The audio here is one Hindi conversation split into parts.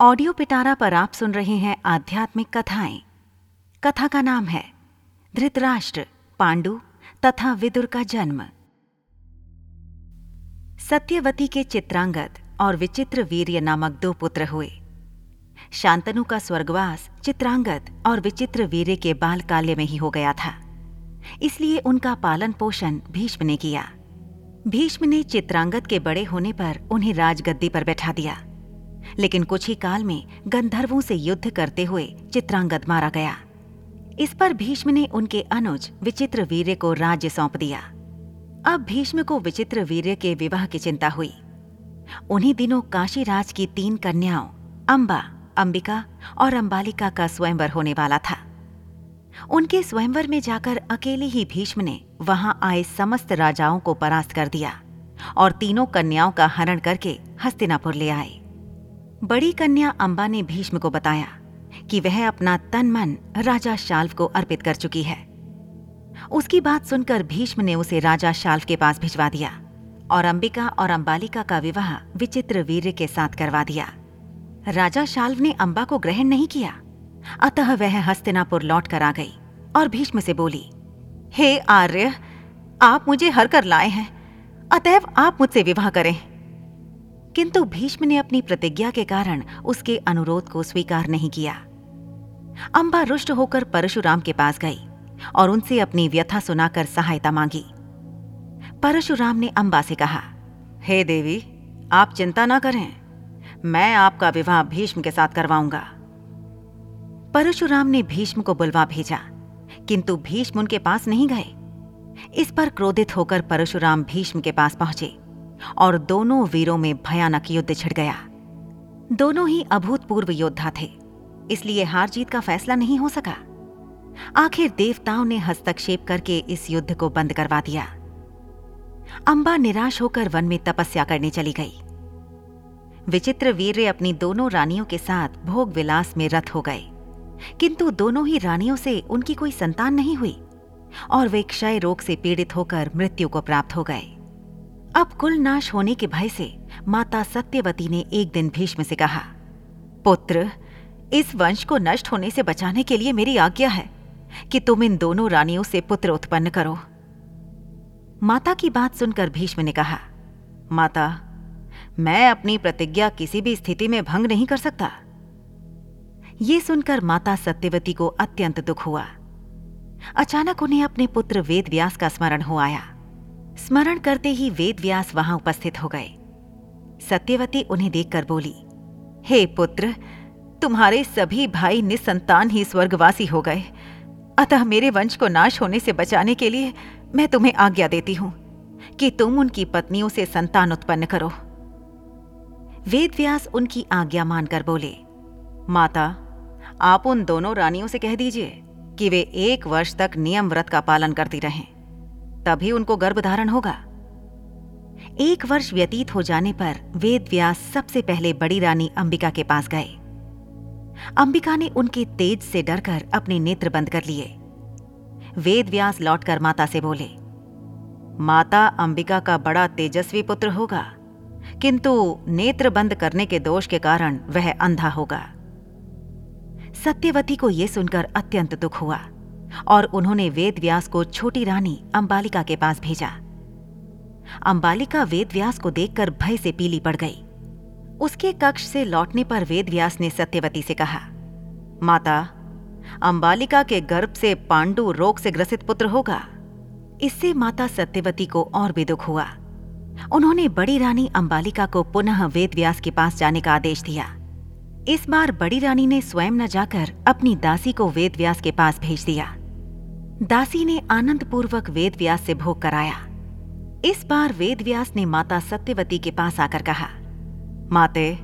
ऑडियो पिटारा पर आप सुन रहे हैं आध्यात्मिक कथाएँ। कथा का नाम है, धृतराष्ट्र, पांडु तथा विदुर का जन्म। सत्यवती के चित्रांगद और विचित्र वीर्य नामक दो पुत्र हुए। शांतनु का स्वर्गवास चित्रांगद और विचित्र वीर्य के बाल काल्य में ही हो गया था। इसलिए उनका पालन पोषण भीष्म ने किया। भीष्म ने चित्रांगद के बड़े होने पर उन्हें राजगद्दी पर बैठा दिया। लेकिन कुछ ही काल में गंधर्वों से युद्ध करते हुए चित्रांगद मारा गया। इस पर भीष्म ने उनके अनुज विचित्र वीर्य को राज्य सौंप दिया। अब भीष्म को विचित्र वीर्य के विवाह की चिंता हुई। उन्हीं दिनों काशीराज की तीन कन्याओं, अंबा, अंबिका और अंबालिका का स्वयंवर होने वाला था। उनके स्वयंवर में जाकर अकेले ही भीष्म ने वहाँ आए समस्त राजाओं को परास्त कर दिया और तीनों कन्याओं का हरण करके हस्तिनापुर ले आए। बड़ी कन्या अंबा ने भीष्म को बताया कि वह अपना तन मन राजा शाल्व को अर्पित कर चुकी है। उसकी बात सुनकर भीष्म ने उसे राजा शाल्व के पास भिजवा दिया और अंबिका और अंबालिका का विवाह विचित्र वीर्य के साथ करवा दिया। राजा शाल्व ने अंबा को ग्रहण नहीं किया। अतः वह हस्तिनापुर लौट कर आ गई और भीष्म से बोली, हे आर्य, आप मुझे हर कर लाए हैं। अतएव आप मुझसे विवाह करें। किंतु भीष्म ने अपनी प्रतिज्ञा के कारण उसके अनुरोध को स्वीकार नहीं किया। अंबा रुष्ट होकर परशुराम के पास गई और उनसे अपनी व्यथा सुनाकर सहायता मांगी। परशुराम ने अंबा से कहा, हे hey देवी, आप चिंता ना करें। मैं आपका विवाह भीष्म के साथ करवाऊँगा। परशुराम ने भीष्म को बुलवा भेजा, किंतु भीष्म उनके पास नहीं गए। इस पर क्रोधित होकर परशुराम भीष्म के पास पहुँचे। और दोनों वीरों में भयानक युद्ध छिड़ गया। दोनों ही अभूतपूर्व योद्धा थे, इसलिए हार जीत का फैसला नहीं हो सका। आखिर देवताओं ने हस्तक्षेप करके इस युद्ध को बंद करवा दिया। अंबा निराश होकर वन में तपस्या करने चली गई। विचित्र वीर अपनी दोनों रानियों के साथ भोग विलास में रथ हो गए। किंतु दोनों ही रानियों से उनकी कोई संतान नहीं हुई, और वे क्षय रोग से पीड़ित होकर मृत्यु को प्राप्त हो गए। अब कुल नाश होने के भय से माता सत्यवती ने एक दिन भीष्म से कहा, पुत्र, इस वंश को नष्ट होने से बचाने के लिए मेरी आज्ञा है कि तुम इन दोनों रानियों से पुत्र उत्पन्न करो माता की बात सुनकर भीष्म ने कहा, माता, मैं अपनी प्रतिज्ञा किसी भी स्थिति में भंग नहीं कर सकता ये सुनकर माता सत्यवती को अत्यंत दुख हुआ। अचानक उन्हें अपने पुत्र वेद व्यास का स्मरण हो आया। स्मरण करते ही वेद व्यास वहाँ उपस्थित हो गए। सत्यवती उन्हें देखकर बोली, हे पुत्र, तुम्हारे सभी भाई निसंतान ही स्वर्गवासी हो गए। अतः मेरे वंश को नाश होने से बचाने के लिए मैं तुम्हें आज्ञा देती हूँ कि तुम उनकी पत्नियों से संतान उत्पन्न करो। वेदव्यास उनकी आज्ञा मानकर बोले, माता, आप उन दोनों रानियों से कह दीजिए कि वे एक वर्ष तक नियम व्रत का पालन करती रहें। तभी उनको गर्भ धारण होगा। एक वर्ष व्यतीत हो जाने पर वेद व्यास सबसे पहले बड़ी रानी अंबिका के पास गए। अंबिका ने उनके तेज से डरकर अपने नेत्र बंद कर लिए। वेद व्यास लौटकर माता से बोले, माता, अंबिका का बड़ा तेजस्वी पुत्र होगा, किंतु नेत्र बंद करने के दोष के कारण वह अंधा होगा। सत्यवती को यह सुनकर अत्यंत दुख हुआ। और उन्होंने वेद व्यास को छोटी रानी अंबालिका के पास भेजा। अंबालिका वेद व्यास को देखकर भय से पीली पड़ गई। उसके कक्ष से लौटने पर वेद व्यास ने सत्यवती से कहा, माता, अंबालिका के गर्भ से पांडु रोग से ग्रसित पुत्र होगा। इससे माता सत्यवती को और भी दुख हुआ। उन्होंने बड़ी रानी अंबालिका को पुनः वेद व्यास के पास जाने का आदेश दिया। इस बार बड़ी रानी ने स्वयं न जाकर अपनी दासी को वेद व्यास के पास भेज दिया। दासी ने आनंद पूर्वक वेद व्यास से भोग कराया। इस बार वेद व्यास ने माता सत्यवती के पास आकर कहा, माते,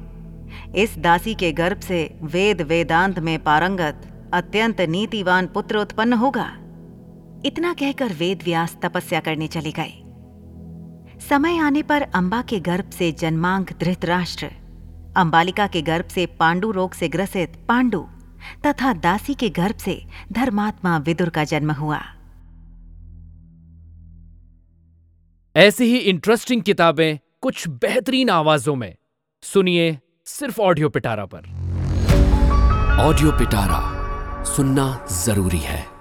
इस दासी के गर्भ से वेद वेदांत में पारंगत, अत्यंत नीतिवान पुत्र उत्पन्न होगा। इतना कहकर वेद व्यास तपस्या करने चले गए। समय आने पर अंबा के गर्भ से जन्मांग धृतराष्ट्र, अंबालिका के गर्भ से पांडु रोग से ग्रसित पांडु तथा दासी के गर्भ से धर्मात्मा विदुर का जन्म हुआ। ऐसी ही इंटरेस्टिंग किताबें कुछ बेहतरीन आवाजों में। सुनिए सिर्फ़ ऑडियो पिटारा पर। ऑडियो पिटारा सुनना ज़रूरी है।